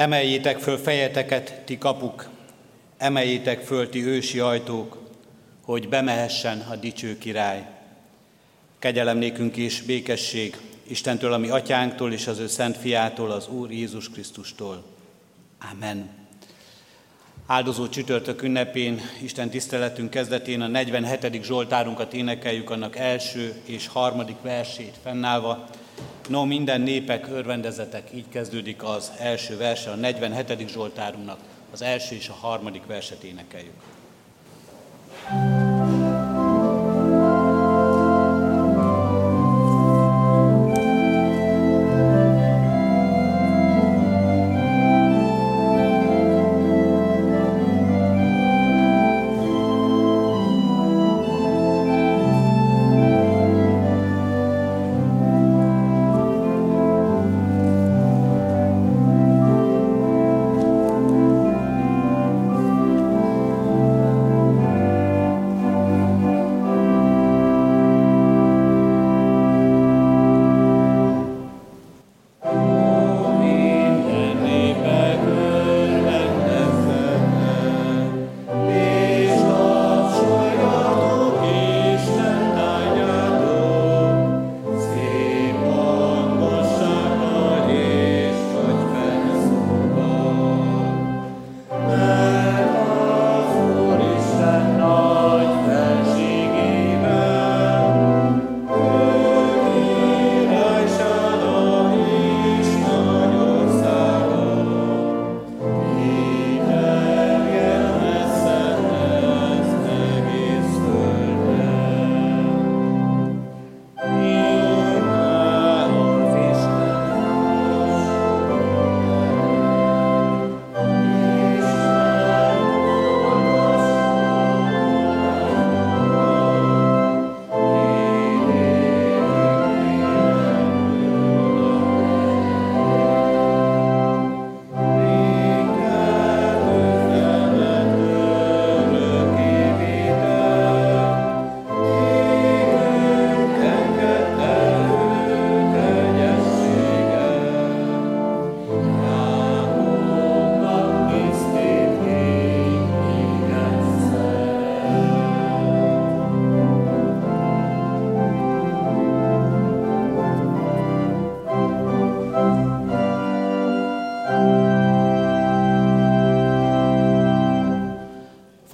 Emeljétek föl fejeteket, ti kapuk, emeljétek föl, ti ősi ajtók, hogy bemehessen a dicső király. Kegyelem nékünk is, békesség Istentől, ami atyánktól és az ő szent fiától, az Úr Jézus Krisztustól. Amen. Áldozó csütörtök ünnepén, Isten tiszteletünk kezdetén a 47. Zsoltárunkat énekeljük, annak első és harmadik versét fennállva. No, minden népek örvendezetek, így kezdődik az első verse, a 47. Zsoltárunknak, az első és a harmadik verset énekeljük. thank you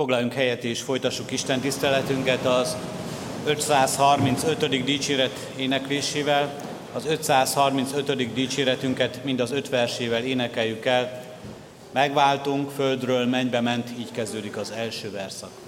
Foglaljunk helyet és folytassuk Isten tiszteletünket az 535. dicséret éneklésével. Az 535. dicséretünket mind az öt versével énekeljük el. Megváltunk, földről mennybe ment, így kezdődik az első verszak.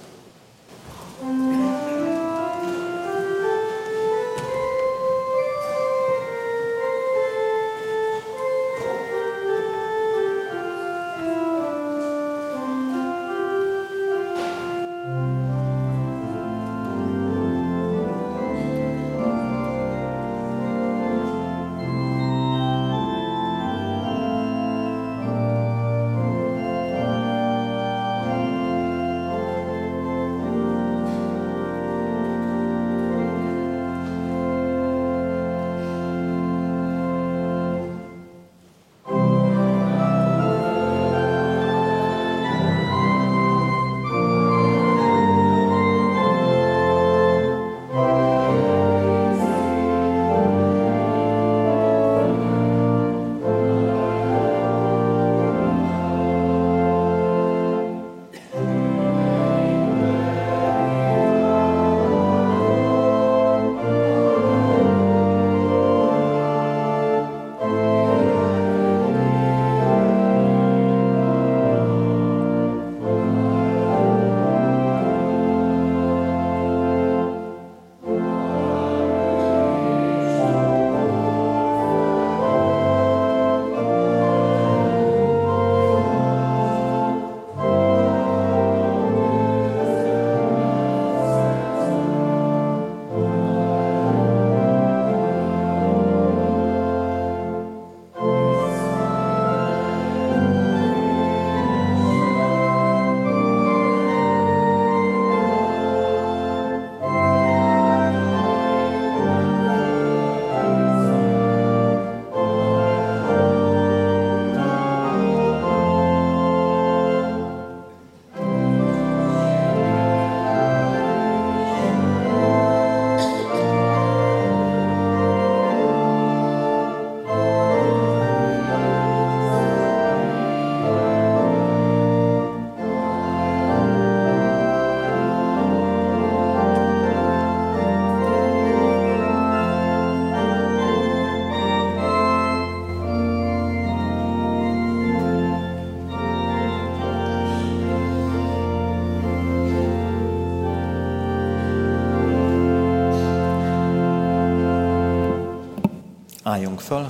Álljunk föl.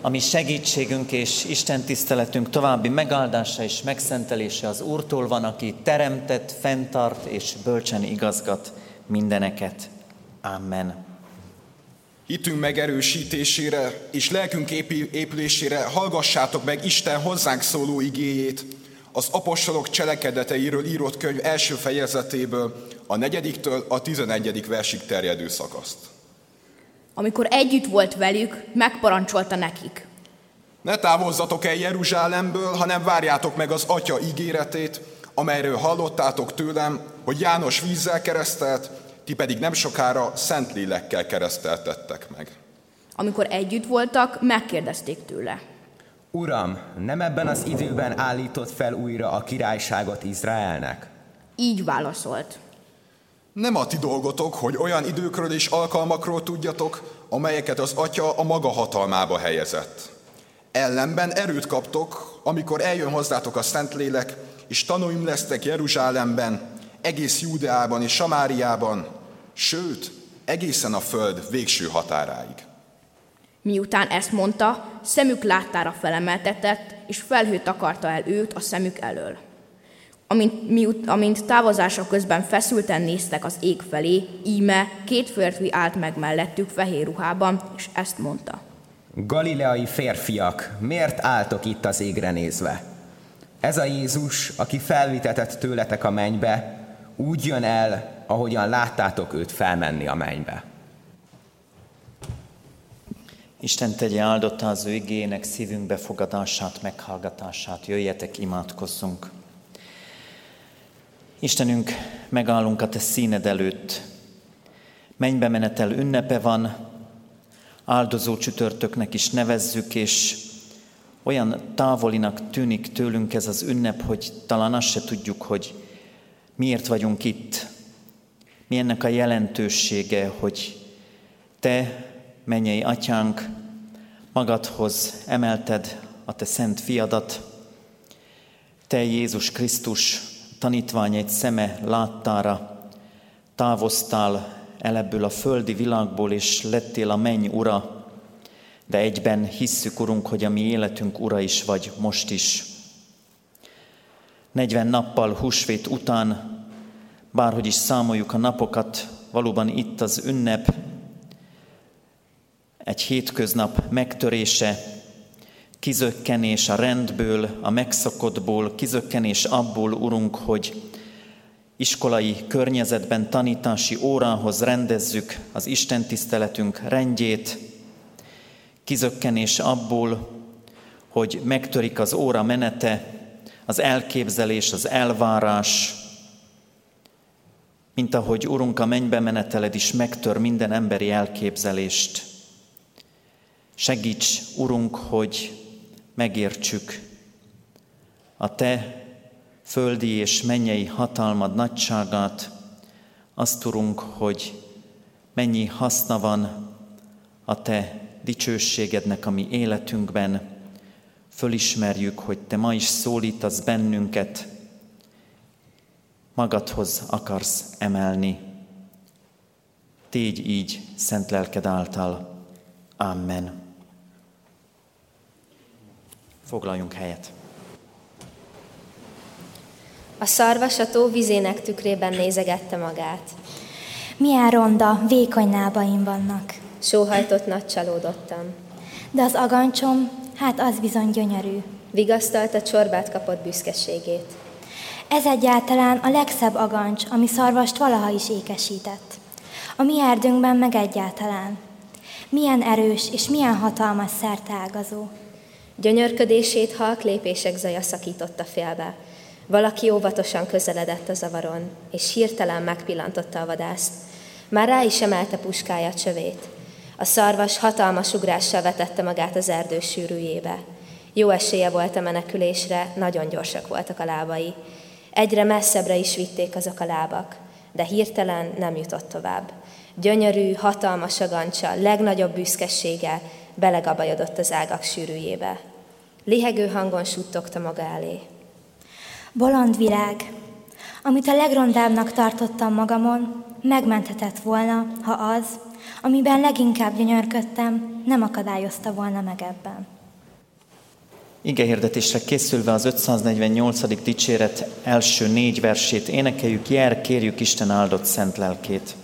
A mi segítségünk és Isten tiszteletünk további megáldása és megszentelése az Úrtól van, aki teremtett, fenntart és bölcsen igazgat mindeneket. Amen. Hitünk megerősítésére és lelkünk épülésére hallgassátok meg Isten hozzánk szóló igéjét, az apostolok cselekedeteiről írott könyv első fejezetéből, a negyediktől a tizenegyedik versig terjedő szakaszt. Amikor együtt volt velük, megparancsolta nekik. Ne távozzatok el Jeruzsálemből, hanem várjátok meg az Atya ígéretét, amelyről hallottátok tőlem, hogy János vízzel keresztelt, ti pedig nem sokára szent lélekkel kereszteltettek meg. Amikor együtt voltak, megkérdezték tőle. Uram, nem ebben az időben állított fel újra a királyságot Izraelnek? Így válaszolt. Nem a ti dolgotok, hogy olyan időkről és alkalmakról tudjatok, amelyeket az Atya a maga hatalmába helyezett. Ellenben erőt kaptok, amikor eljön hozzátok a Szentlélek, és tanúim lesztek Jeruzsálemben, egész Júdeában és Samáriában, sőt, egészen a föld végső határáig. Miután ezt mondta, szemük láttára felemeltetett, és felhőt akarta el őt a szemük elől. Amint, miut, amint távozása közben feszülten néztek az ég felé, íme két férfi állt meg mellettük fehér ruhában, és ezt mondta. Galileai férfiak, miért álltok itt az égre nézve? Ez a Jézus, aki felvitetett tőletek a mennybe, úgy jön el, ahogyan láttátok őt felmenni a mennybe. Isten tegye áldotta az ő igének szívünk befogadását, meghallgatását. Jöjjetek, imádkozzunk. Istenünk, megállunk a Te színed előtt. Mennybe menetel ünnepe van, áldozó csütörtöknek is nevezzük, és olyan távolinak tűnik tőlünk ez az ünnep, hogy talán azt se tudjuk, hogy miért vagyunk itt. Mi ennek a jelentősége, hogy Te, mennyei atyánk, magadhoz emelted a Te szent fiadat, Te Jézus Krisztus tanítvány egy szeme láttára, távoztál el ebből a földi világból, és lettél a menny ura, de egyben hisszük, Urunk, hogy a mi életünk ura is vagy most is. 40 nappal húsvét után, bárhogy is számoljuk a napokat, valóban itt az ünnep, egy hétköznap megtörése, kizökkenés a rendből, a megszokottból, kizökkenés abból, Urunk, hogy iskolai környezetben tanítási órához rendezzük az Isten tiszteletünk rendjét, kizökkenés abból, hogy megtörik az óra menete, az elképzelés, az elvárás, mint ahogy Urunk a mennybe meneteled is megtör minden emberi elképzelést. Segíts, Urunk, hogy megértsük a Te földi és mennyei hatalmad nagyságát, azt tudunk, hogy mennyi haszna van a Te dicsőségednek a mi életünkben, fölismerjük, hogy Te ma is szólítasz bennünket, magadhoz akarsz emelni. Tégy így, szent lelked által. Amen. Foglaljunk helyet. A szarvas a tó vizének tükrében nézegette magát. Milyen ronda, vékony lábaim vannak. Sóhajtott nagy csalódottam. De az agancsom, hát az bizony gyönyörű. Vigasztalta csorbát kapott büszkeségét. Ez egyáltalán a legszebb agancs, ami szarvast valaha is ékesített. A mi erdőnkben meg egyáltalán. Milyen erős és milyen hatalmas szerteágazó. Gyönyörködését halk lépések zaja szakította félbe. Valaki óvatosan közeledett a zavaron, és hirtelen megpillantotta a vadászt. Már rá is emelte puskája csövét. A szarvas hatalmas ugrással vetette magát az erdő sűrűjébe. Jó esélye volt a menekülésre, nagyon gyorsak voltak a lábai. Egyre messzebbre is vitték azok a lábak, de hirtelen nem jutott tovább. Gyönyörű, hatalmas agancsa, legnagyobb büszkesége belegabajodott az ágak sűrűjébe. Lihegő hangon suttogta maga elé. Bolond virág, amit a legrondábbnak tartottam magamon, megmenthetett volna, ha az, amiben leginkább gyönyörködtem, nem akadályozta volna meg ebben. Ige hirdetésre készülve az 548. dicséret első négy versét énekeljük, jár, kérjük Isten áldott szent lelkét.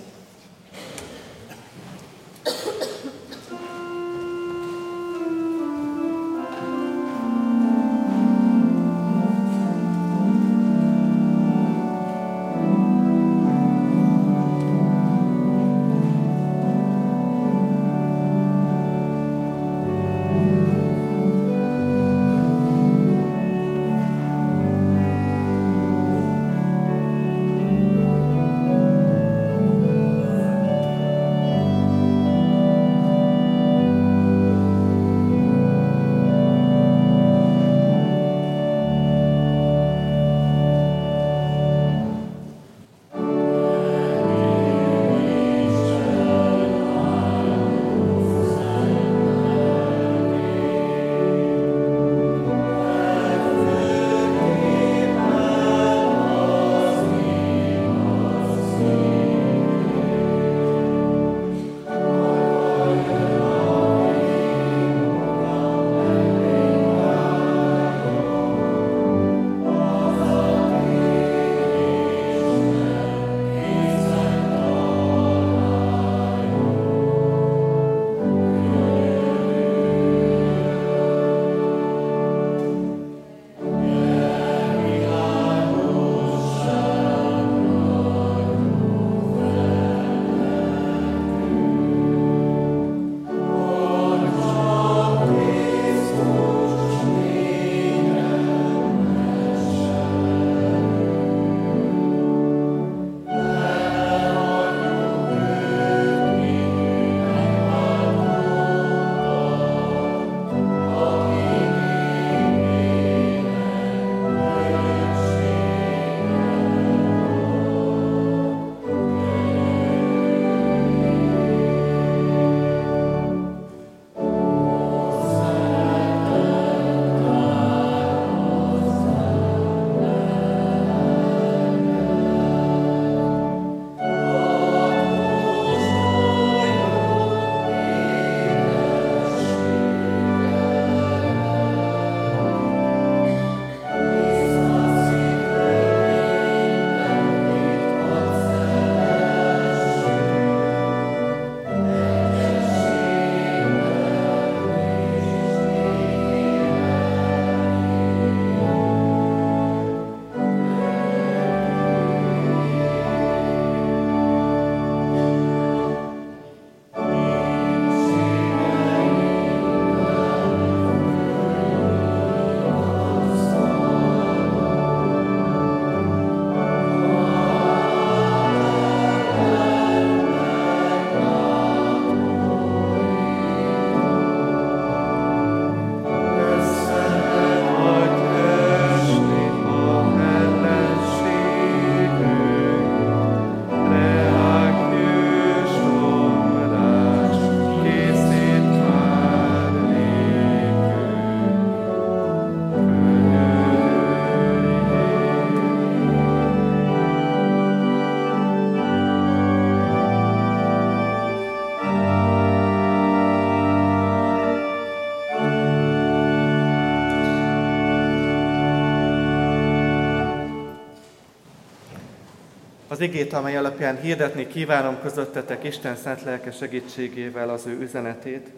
Az igét, amely alapján hirdetni kívánom közöttetek Isten szent lelke segítségével az ő üzenetét,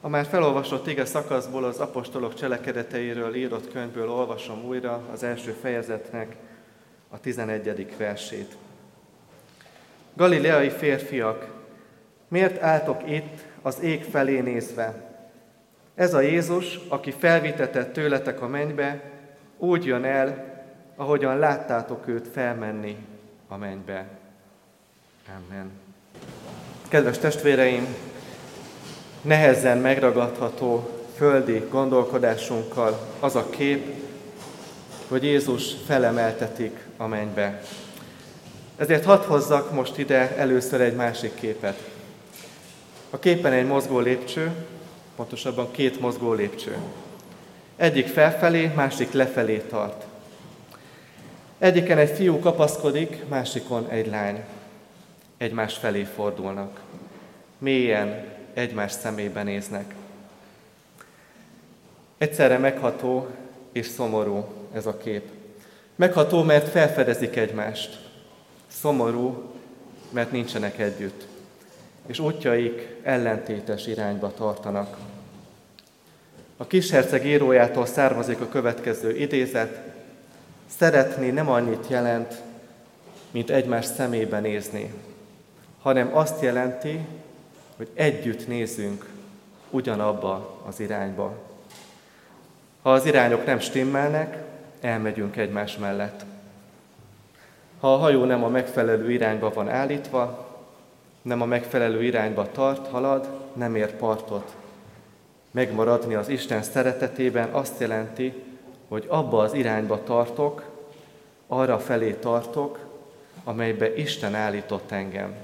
a már felolvasott ige szakaszból az apostolok cselekedeteiről írott könyvből olvasom újra az első fejezetnek a 11. versét. Galileai férfiak, miért álltok itt az ég felé nézve? Ez a Jézus, aki felvitetett tőletek a mennybe, úgy jön el, ahogyan láttátok őt felmenni a mennybe. Amen. Kedves testvéreim, nehezen megragadható földi gondolkodásunkkal az a kép, hogy Jézus felemeltetik a mennybe. Ezért hadd hozzak most ide először egy másik képet. A képen egy mozgó lépcső, pontosabban két mozgó lépcső. Egyik felfelé, másik lefelé tart. Egyiken egy fiú kapaszkodik, másikon egy lány. Egymás felé fordulnak. mélyen egymás szemébe néznek. Egyszerre megható és szomorú ez a kép. Megható, mert felfedezik egymást. Szomorú, mert nincsenek együtt. És útjaik ellentétes irányba tartanak. A kisherceg írójától származik a következő idézet. Szeretni nem annyit jelent, mint egymás szemébe nézni, hanem azt jelenti, hogy együtt nézzünk ugyanabba az irányba. Ha az irányok nem stimmelnek, elmegyünk egymás mellett. Ha a hajó nem a megfelelő irányba van állítva, nem a megfelelő irányba tart, halad, nem ér partot. Megmaradni az Isten szeretetében azt jelenti, hogy abba az irányba tartok, arra felé tartok, amelybe Isten állított engem.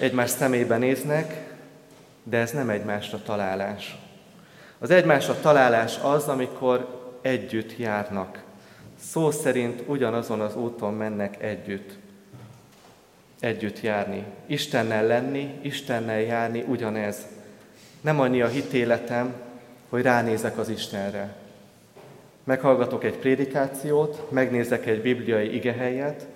Egymás szemébe néznek, de ez nem egymásra találás. Az egymásra találás az, amikor együtt járnak. Szó szerint ugyanazon az úton mennek együtt. Együtt járni. Istennel lenni, Istennel járni ugyanez. Nem annyi a hitéletem, hogy ránézek az Istenre. Meghallgatok egy prédikációt, megnézek egy bibliai igehelyet,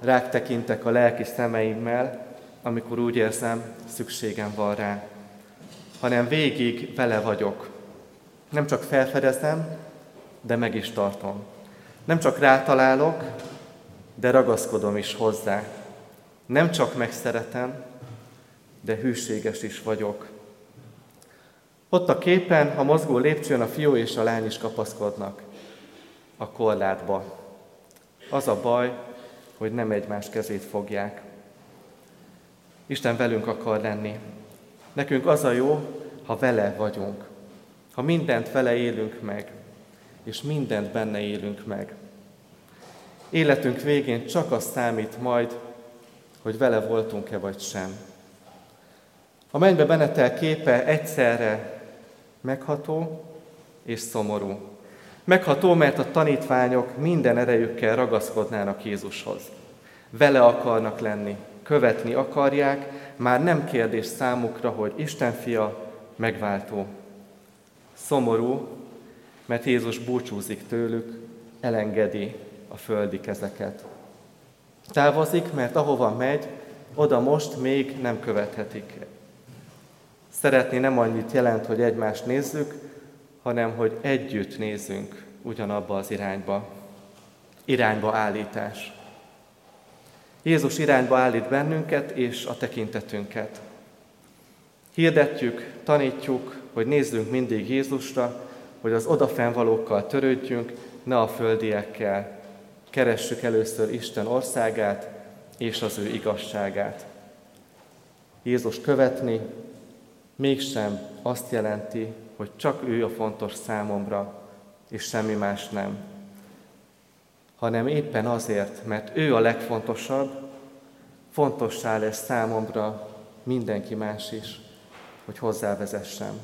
ráktekintek a lelki szemeimmel, amikor úgy érzem, szükségem van rá hanem végig vele vagyok. Nem csak felfedezem, de meg is tartom. Nem csak rátalálok, de ragaszkodom is hozzá. Nem csak megszeretem, de hűséges is vagyok. Ott a képen, a mozgó lépcsőn a fiú és a lány is kapaszkodnak a korlátba. Az a baj, hogy nem egymás kezét fogják. Isten velünk akar lenni. Nekünk az a jó, ha vele vagyunk, ha mindent vele élünk meg, és mindent benne élünk meg. Életünk végén csak az számít majd, hogy vele voltunk-e vagy sem. A mennybe benetel képe egyszerre megható és szomorú. Megható, mert a tanítványok minden erejükkel ragaszkodnának Jézushoz. Vele akarnak lenni, követni akarják, már nem kérdés számukra, hogy Isten fia, megváltó. Szomorú, mert Jézus búcsúzik tőlük, elengedi a földi kezeket. Távozik, mert ahova megy, oda most még nem követhetik. Szeretni nem annyit jelent, hogy egymást nézzük, hanem hogy együtt nézzünk ugyanabba az irányba. Irányba állítás. Jézus irányba állít bennünket és a tekintetünket. Hirdetjük, tanítjuk, hogy nézzünk mindig Jézusra, hogy az odafennvalókkal törődjünk, ne a földiekkel. Keressük először Isten országát és az ő igazságát. Jézus követni mégsem azt jelenti, hogy csak ő a fontos számomra, és semmi más nem, hanem éppen azért, mert ő a legfontosabb, fontossá lesz számomra mindenki más is, hogy hozzávezessem.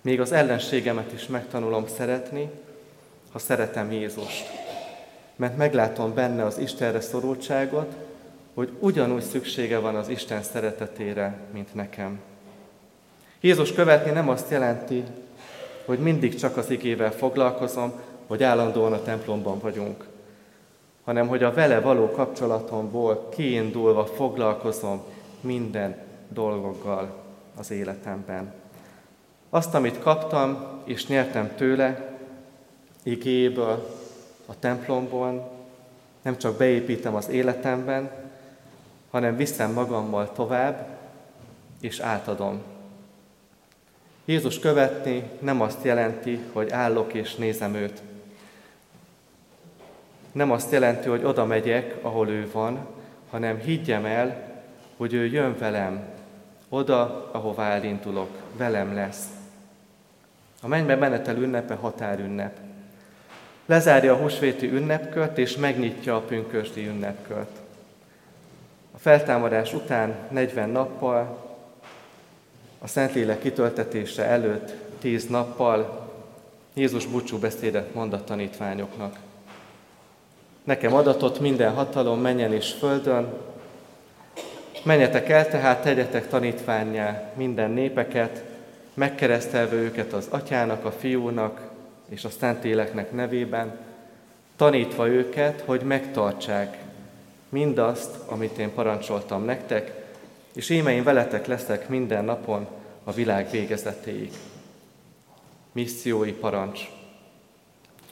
Még az ellenségemet is megtanulom szeretni, ha szeretem Jézust. Mert meglátom benne az Istenre szorultságot, hogy ugyanúgy szüksége van az Isten szeretetére, mint nekem. Jézus követni nem azt jelenti, hogy mindig csak az igével foglalkozom, hogy állandóan a templomban vagyunk, hanem hogy a vele való kapcsolatomból kiindulva foglalkozom minden dolgokkal az életemben. Azt, amit kaptam és nyertem tőle, igéből, a templomból, nem csak beépítem az életemben, hanem viszem magammal tovább, és átadom. Jézus követni nem azt jelenti, hogy állok és nézem őt. Nem azt jelenti, hogy oda megyek, ahol ő van, hanem higgyem el, hogy ő jön velem, oda, ahová elindulok, velem lesz. A mennybe menetel ünnepe határünnep. Lezárja a húsvéti ünnepkört, és megnyitja a pünkösdi ünnepkört. A feltámadás után 40 nappal, a Szentlélek kitöltetése előtt 10 nappal Jézus búcsú beszédet mond a tanítványoknak. Nekem adatot minden hatalom menjen és földön, Menjetek el, tehát tegyetek tanítványá minden népeket, megkeresztelve őket az atyának, a fiúnak és a Szentéleknek nevében, tanítva őket, hogy megtartsák mindazt, amit én parancsoltam nektek, és íme én veletek leszek minden napon a világ végezetéig. Missziói parancs,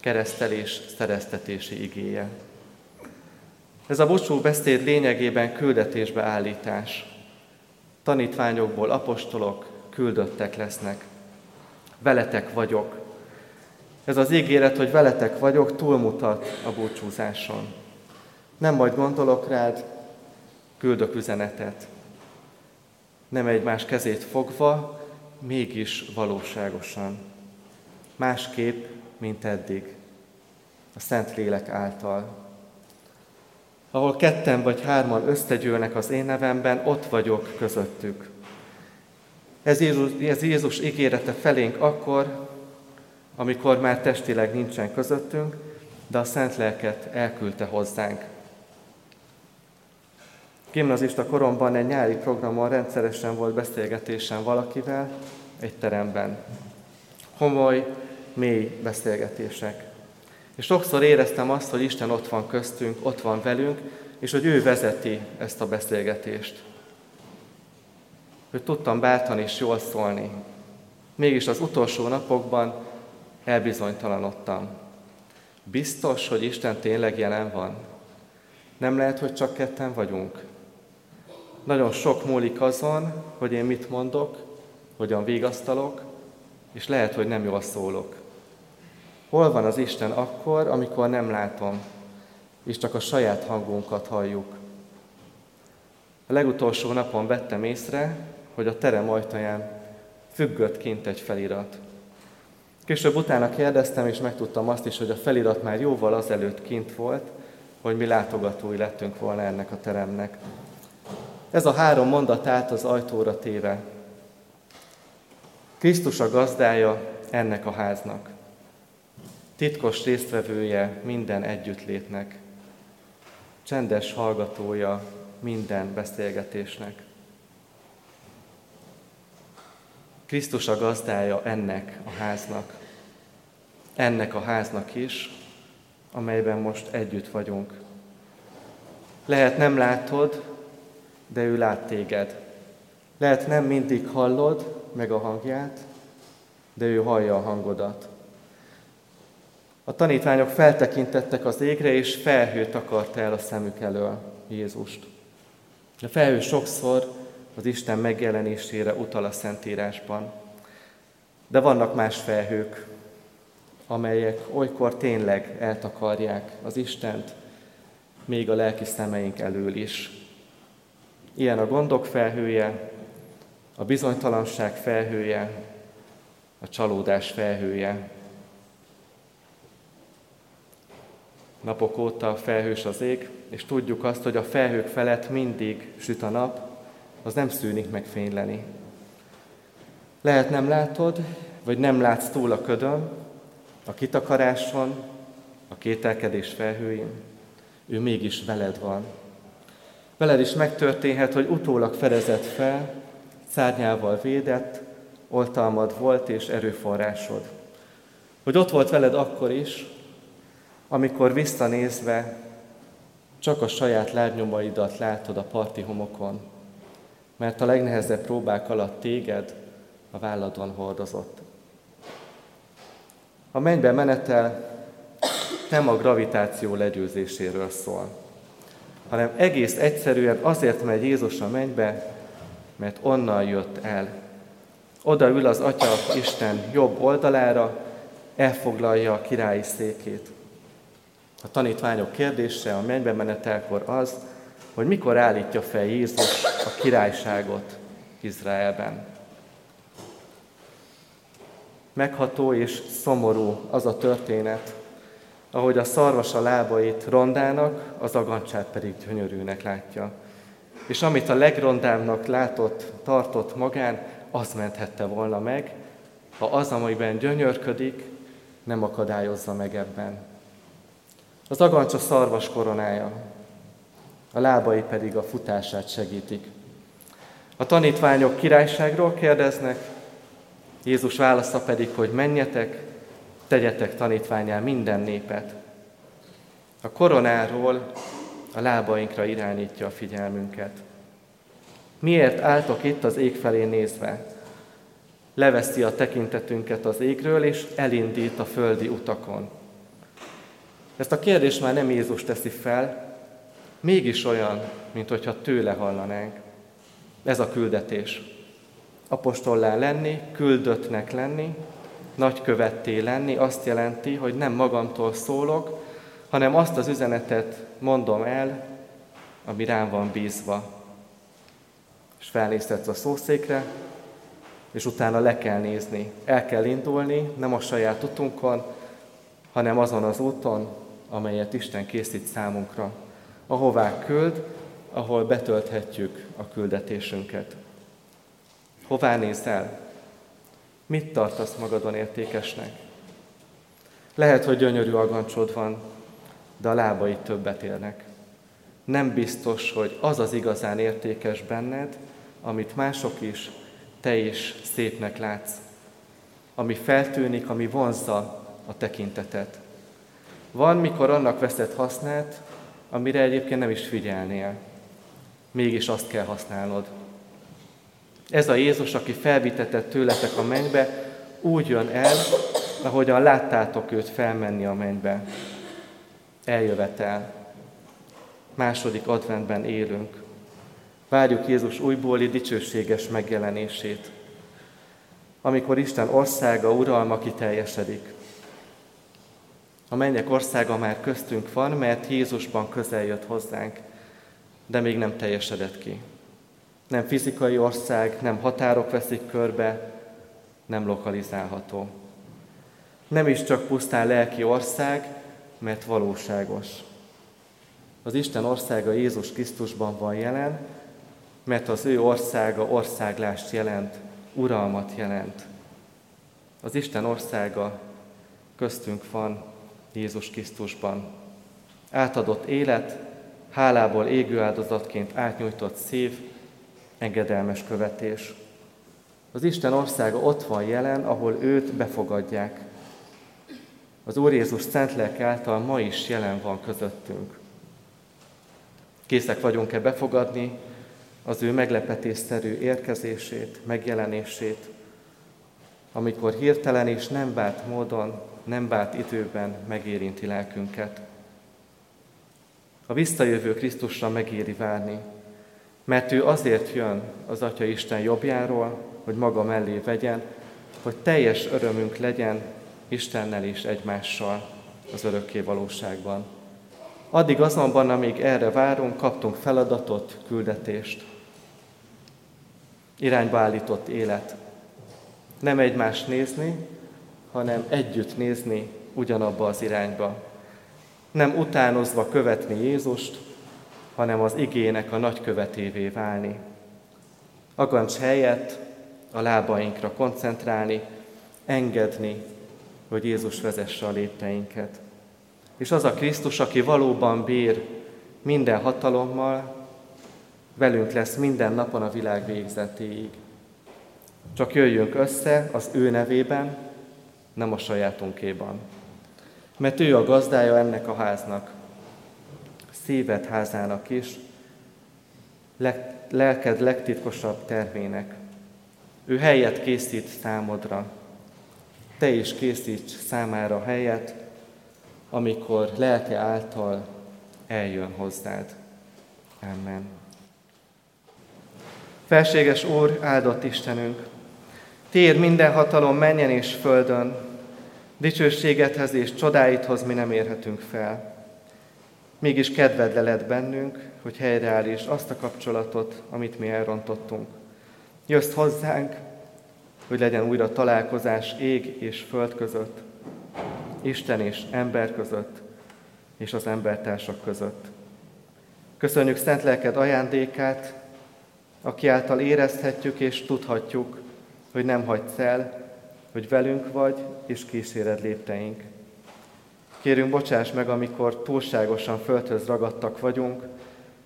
keresztelés szereztetési igéje. Ez a búcsú beszéd lényegében küldetésbe állítás. Tanítványokból apostolok, küldöttek lesznek. Veletek vagyok. Ez az ígéret, hogy veletek vagyok, túlmutat a búcsúzáson. Nem majd gondolok rád, küldök üzenetet. Nem egymás kezét fogva, mégis valóságosan. Másképp, mint eddig. A Szent Lélek által. Ahol ketten vagy hárman összegyűlnek az én nevemben, ott vagyok közöttük. Ez Jézus, ez Jézus ígérete felénk akkor, amikor már testileg nincsen közöttünk, de a Szent Lelket elküldte hozzánk. Gimnazista koromban egy nyári programon rendszeresen volt beszélgetésem valakivel egy teremben. Homoly, mély beszélgetések. És sokszor éreztem azt, hogy Isten ott van köztünk, ott van velünk, és hogy ő vezeti ezt a beszélgetést. Hogy tudtam bátran is jól szólni. Mégis az utolsó napokban elbizonytalanodtam. Biztos, hogy Isten tényleg jelen van? Nem lehet, hogy csak ketten vagyunk? Nagyon sok múlik azon, hogy én mit mondok, hogyan végasztalok, és lehet, hogy nem jól szólok. Hol van az Isten akkor, amikor nem látom, és csak a saját hangunkat halljuk? A legutolsó napon vettem észre, hogy a terem ajtaján függött kint egy felirat. Később utána kérdeztem, és megtudtam azt is, hogy a felirat már jóval azelőtt kint volt, hogy mi látogatói lettünk volna ennek a teremnek. Ez a három mondat állt az ajtóra téve. Krisztus a gazdája ennek a háznak. Titkos résztvevője minden együttlétnek. Csendes hallgatója minden beszélgetésnek. Krisztus a gazdája ennek a háznak. Ennek a háznak is, amelyben most együtt vagyunk. Lehet nem látod, de ő lát téged. Lehet nem mindig hallod meg a hangját, de ő hallja a hangodat. A tanítványok feltekintettek az égre, és felhőt akart el a szemük elől Jézust. A felhő sokszor az Isten megjelenésére utal a Szentírásban. De vannak más felhők, amelyek olykor tényleg eltakarják az Istent, még a lelki szemeink elől is. Ilyen a gondok felhője, a bizonytalanság felhője, a csalódás felhője. Napok óta felhős az ég, és tudjuk azt, hogy a felhők felett mindig süt a nap, az nem szűnik meg fényleni. Lehet nem látod, vagy nem látsz túl a ködön, a kitakaráson, a kételkedés felhőin, ő mégis veled van. Veled is megtörténhet, hogy utólag fedezett fel, szárnyával védett, oltalmad volt és erőforrásod. Hogy ott volt veled akkor is, amikor visszanézve csak a saját lábnyomaidat látod a parti homokon, mert a legnehezebb próbák alatt téged a válladon hordozott. A mennybe menetel nem a gravitáció legyőzéséről szól, hanem egész egyszerűen azért megy Jézus a mennybe, mert onnan jött el. Oda ül az Atya Isten jobb oldalára, elfoglalja a királyi székét. A tanítványok kérdése a mennybe menetelkor az, hogy mikor állítja fel Jézus a királyságot Izraelben. Megható és szomorú az a történet, ahogy a szarvas a lábait rondának, az agancsát pedig gyönyörűnek látja. És amit a legrondábbnak látott, tartott magán, az menthette volna meg, ha az, amiben gyönyörködik, nem akadályozza meg ebben. Az agancs a szarvas koronája, a lábai pedig a futását segítik. A tanítványok királyságról kérdeznek, Jézus válasza pedig, hogy menjetek, tegyetek tanítványá minden népet. A koronáról a lábainkra irányítja a figyelmünket. Miért álltok itt az ég felé nézve? Leveszi a tekintetünket az égről, és elindít a földi utakon. Ezt a kérdést már nem Jézus teszi fel, mégis olyan, mint hogyha tőle hallanánk. Ez a küldetés. Apostollá lenni, küldöttnek lenni, nagykövetté lenni azt jelenti, hogy nem magamtól szólok, hanem azt az üzenetet mondom el, ami rám van bízva. És felnéztetsz a szószékre, és utána le kell nézni. El kell indulni, nem a saját utunkon, hanem azon az úton, amelyet Isten készít számunkra. Ahová küld, ahol betölthetjük a küldetésünket. Hová nézel? Mit tartasz magadon értékesnek? Lehet, hogy gyönyörű agancsod van, de a lábai többet érnek. Nem biztos, hogy az az igazán értékes benned, amit mások is, te is szépnek látsz. Ami feltűnik, ami vonzza a tekintetet. Van, mikor annak veszed hasznát, amire egyébként nem is figyelnél. Mégis azt kell használnod. Ez a Jézus, aki felvitetett tőletek a mennybe, úgy jön el, ahogyan láttátok őt felmenni a mennybe. Eljövetel. Második adventben élünk. Várjuk Jézus újbóli dicsőséges megjelenését, amikor Isten országa, uralma kiteljesedik. A mennyek országa már köztünk van, mert Jézusban közel jött hozzánk, de még nem teljesedett ki. Nem fizikai ország, nem határok veszik körbe, nem lokalizálható. Nem is csak pusztán lelki ország, mert valóságos. Az Isten országa Jézus Krisztusban van jelen, mert az ő országa országlást jelent, uralmat jelent. Az Isten országa köztünk van Jézus Krisztusban. Átadott élet, hálából égő áldozatként átnyújtott szív, engedelmes követés. Az Isten országa ott van jelen, ahol őt befogadják. Az Úr Jézus szent lelke által ma is jelen van közöttünk. Készek vagyunk-e befogadni az ő meglepetésszerű érkezését, megjelenését, amikor hirtelen és nem várt módon, nem várt időben megérinti lelkünket. A visszajövő Krisztusra megéri várni, mert ő azért jön az Atya Isten jobbjáról, hogy maga mellé vegyen, hogy teljes örömünk legyen Istennel és egymással az örökké valóságban. Addig azonban, amíg erre várunk, kaptunk feladatot, küldetést. Irányba állított élet. Nem egymást nézni, hanem együtt nézni ugyanabba az irányba. Nem utánozva követni Jézust, hanem az igének a nagykövetévé válni. Agancs helyett a lábainkra koncentrálni, engedni, hogy Jézus vezesse a lépteinket. És az a Krisztus, aki valóban bír minden hatalommal, velünk lesz minden napon a világ végzetéig. Csak jöjjünk össze az ő nevében, nem a sajátunkéban. Mert ő a gazdája ennek a háznak, szíved házának is, lelked legtitkosabb termének. Ő helyet készít számodra. Te is készíts számára helyet, amikor lelke által eljön hozzád. Amen. Felséges Úr, áldott Istenünk, Tér minden hatalom menjen és földön, dicsőségedhez és csodáithoz mi nem érhetünk fel. Mégis kedved lett bennünk, hogy helyreállíts azt a kapcsolatot, amit mi elrontottunk. Jössz hozzánk, hogy legyen újra találkozás ég és föld között, Isten és ember között, és az embertársak között. Köszönjük szent lelked ajándékát, aki által érezhetjük és tudhatjuk, hogy nem hagysz el, hogy velünk vagy, és kíséred lépteink. Kérünk, bocsáss meg, amikor túlságosan földhöz ragadtak vagyunk,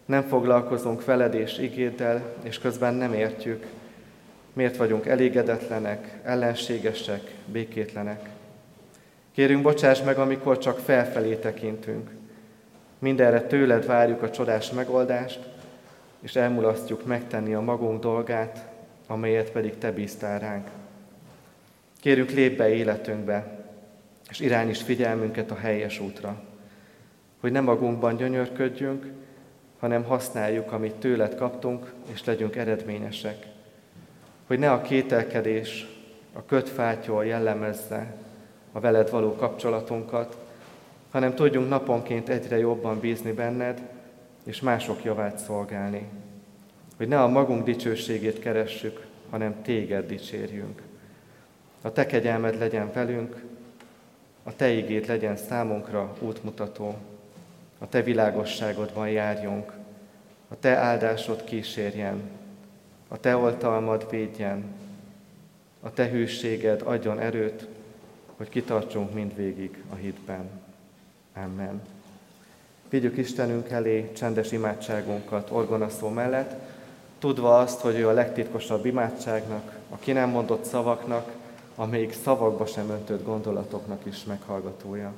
Nem foglalkozunk veled és igéddel, és közben nem értjük, miért vagyunk elégedetlenek, ellenségesek, békétlenek. Kérünk, bocsáss meg, amikor csak felfelé tekintünk. Mindenre tőled várjuk a csodás megoldást, és elmulasztjuk megtenni a magunk dolgát, amelyet pedig Te bíztál ránk. Kérünk, lép be életünkbe, és irányíts figyelmünket a helyes útra, hogy nem magunkban gyönyörködjünk, hanem használjuk, amit tőled kaptunk, és legyünk eredményesek. Hogy ne a kételkedés, a kötfátyol jellemezze a veled való kapcsolatunkat, hanem tudjunk naponként egyre jobban bízni benned, és mások javát szolgálni. Hogy ne a magunk dicsőségét keressük, hanem téged dicsérjünk. A te kegyelmed legyen velünk, a te igét legyen számunkra útmutató, a te világosságodban járjunk, a te áldásod kísérjen, a te oltalmad védjen, a te hűséged adjon erőt, hogy kitartsunk mindvégig a hitben. Amen. Vigyük Istenünk elé csendes imádságunkat orgonaszó mellett, tudva azt, hogy ő a legtitkosabb imádságnak, a ki nem mondott szavaknak, a még szavakba sem öntött gondolatoknak is meghallgatója.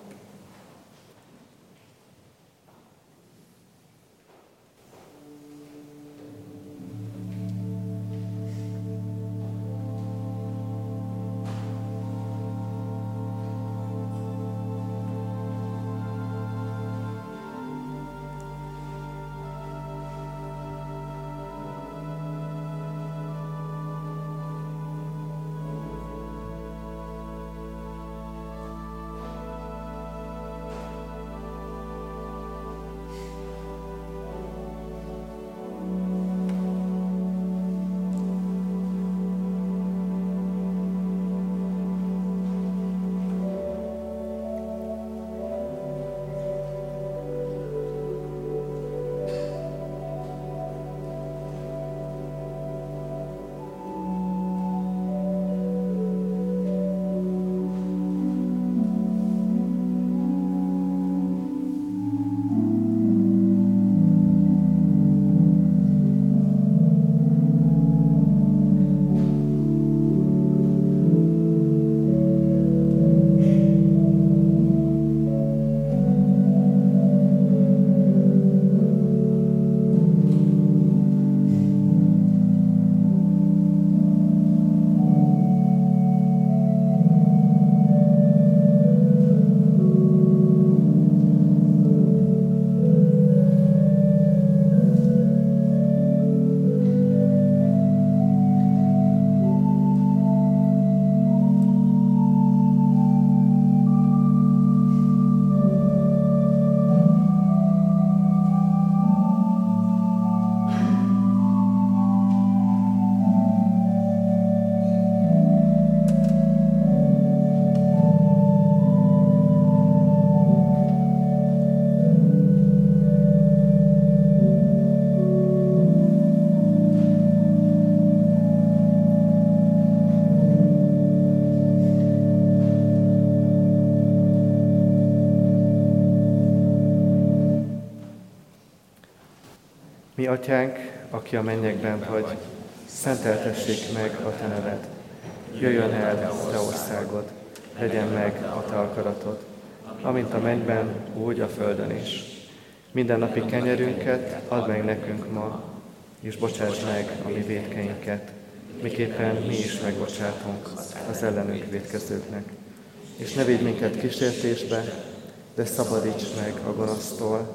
Atyánk, aki a mennyekben vagy, szenteltessék meg a Te neved. Jöjjön el Te országod, legyen meg a Te akaratod, amint a mennyben, úgy a földön is. Minden napi kenyerünket add meg nekünk ma, és bocsáss meg a mi védkeinket, miképpen mi is megbocsátunk az ellenünk védkezőknek. És ne védj minket kísértésbe, de szabadíts meg a gonosztól,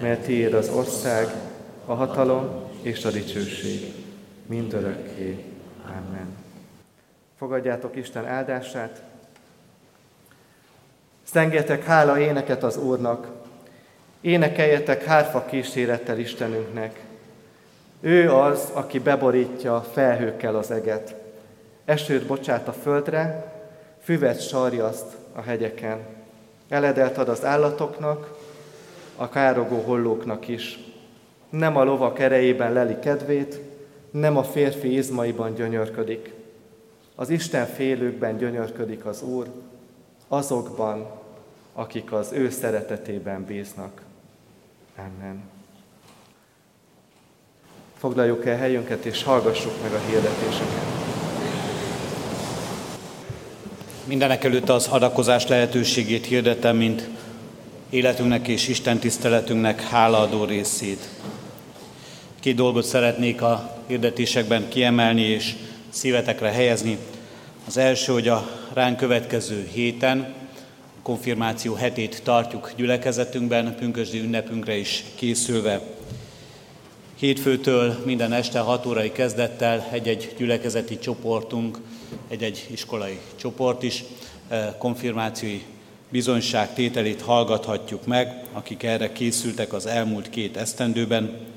mert tiéd az ország, a hatalom és a dicsőség mindörökké. Amen. Fogadjátok Isten áldását. Szengetek hála éneket az Úrnak, énekeljetek hárfa kísérettel Istenünknek. Ő az, aki beborítja felhőkkel az eget, esőt bocsát a földre, füvet sarjaszt a hegyeken. Eledelt ad az állatoknak, a károgó hollóknak is nem a lovak erejében leli kedvét, nem a férfi izmaiban gyönyörködik. Az Isten félőkben gyönyörködik az Úr, azokban, akik az ő szeretetében bíznak. Amen. Foglaljuk el helyünket, és hallgassuk meg a hirdetéseket. Mindenek előtt az adakozás lehetőségét hirdetem, mint életünknek és Isten tiszteletünknek hálaadó részét. Két dolgot szeretnék a hirdetésekben kiemelni és szívetekre helyezni. Az első, hogy a ránk következő héten, a konfirmáció hetét tartjuk gyülekezetünkben, pünkösdi ünnepünkre is készülve. Hétfőtől minden este 6 órai kezdettel egy-egy gyülekezeti csoportunk, egy-egy iskolai csoport is eh, konfirmációi bizonyságtételét hallgathatjuk meg, akik erre készültek az elmúlt két esztendőben,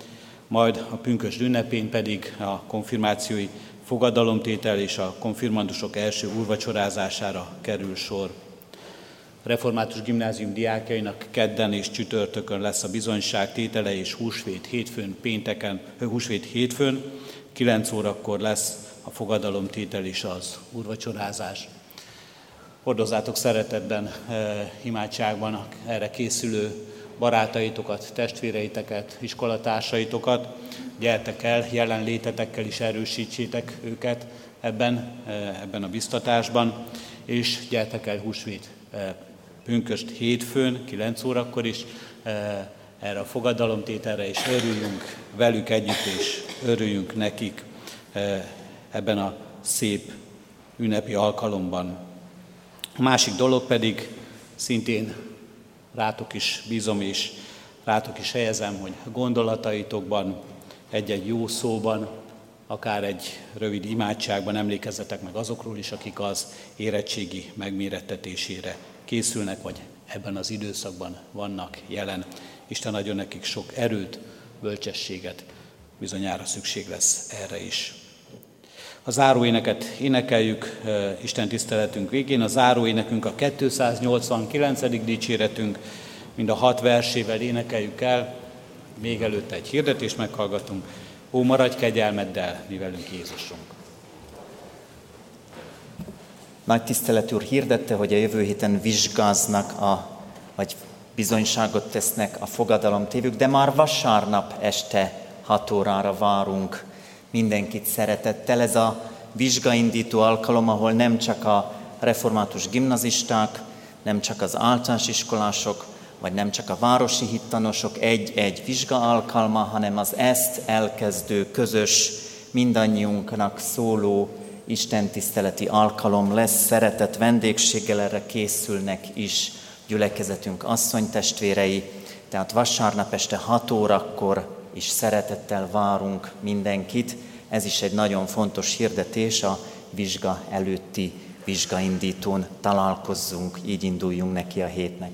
majd a pünkös ünnepén pedig a konfirmációi fogadalomtétel és a konfirmandusok első úrvacsorázására kerül sor. Református Gimnázium diákjainak kedden és csütörtökön lesz a bizonyság tétele, és húsvét hétfőn, pénteken, húsvét hétfőn, 9 órakor lesz a fogadalomtétel és az úrvacsorázás. Hordozzátok szeretetben, imádságban erre készülő barátaitokat, testvéreiteket, iskolatársaitokat, gyertek el, jelenlétetekkel is erősítsétek őket ebben, eh, ebben a biztatásban, és gyertek el húsvét eh, pünköst hétfőn, 9 órakor is, eh, erre a fogadalomtételre, és örüljünk velük együtt, és örüljünk nekik ebben a szép ünnepi alkalomban. A másik dolog pedig szintén rátok is bízom, és rátok is helyezem, hogy gondolataitokban, egy-egy jó szóban, akár egy rövid imádságban emlékezzetek meg azokról is, akik az érettségi megmérettetésére készülnek, vagy ebben az időszakban vannak jelen. Isten adjon nekik sok erőt, bölcsességet, bizonyára szükség lesz erre is. A záróéneket énekeljük Isten tiszteletünk végén. A záróénekünk a 289. dicséretünk, mind a hat versével énekeljük el. Még előtte egy hirdetést meghallgatunk. Ó, maradj kegyelmeddel, mi velünk Jézusunk. Nagy tisztelet úr hirdette, hogy a jövő héten vizsgáznak, a, vagy bizonyságot tesznek a fogadalomtévők, de már vasárnap este 6 órára várunk mindenkit szeretettel. Ez a vizsgaindító alkalom, ahol nem csak a református gimnazisták, nem csak az általános iskolások, vagy nem csak a városi hittanosok egy-egy vizsga alkalma, hanem az ezt elkezdő közös, mindannyiunknak szóló istentiszteleti alkalom lesz. Szeretett vendégséggel erre készülnek is gyülekezetünk asszonytestvérei, tehát vasárnap este 6 órakor is szeretettel várunk mindenkit. Ez is egy nagyon fontos hirdetés a vizsga előtti vizsgaindítón találkozzunk, így induljunk neki a hétnek.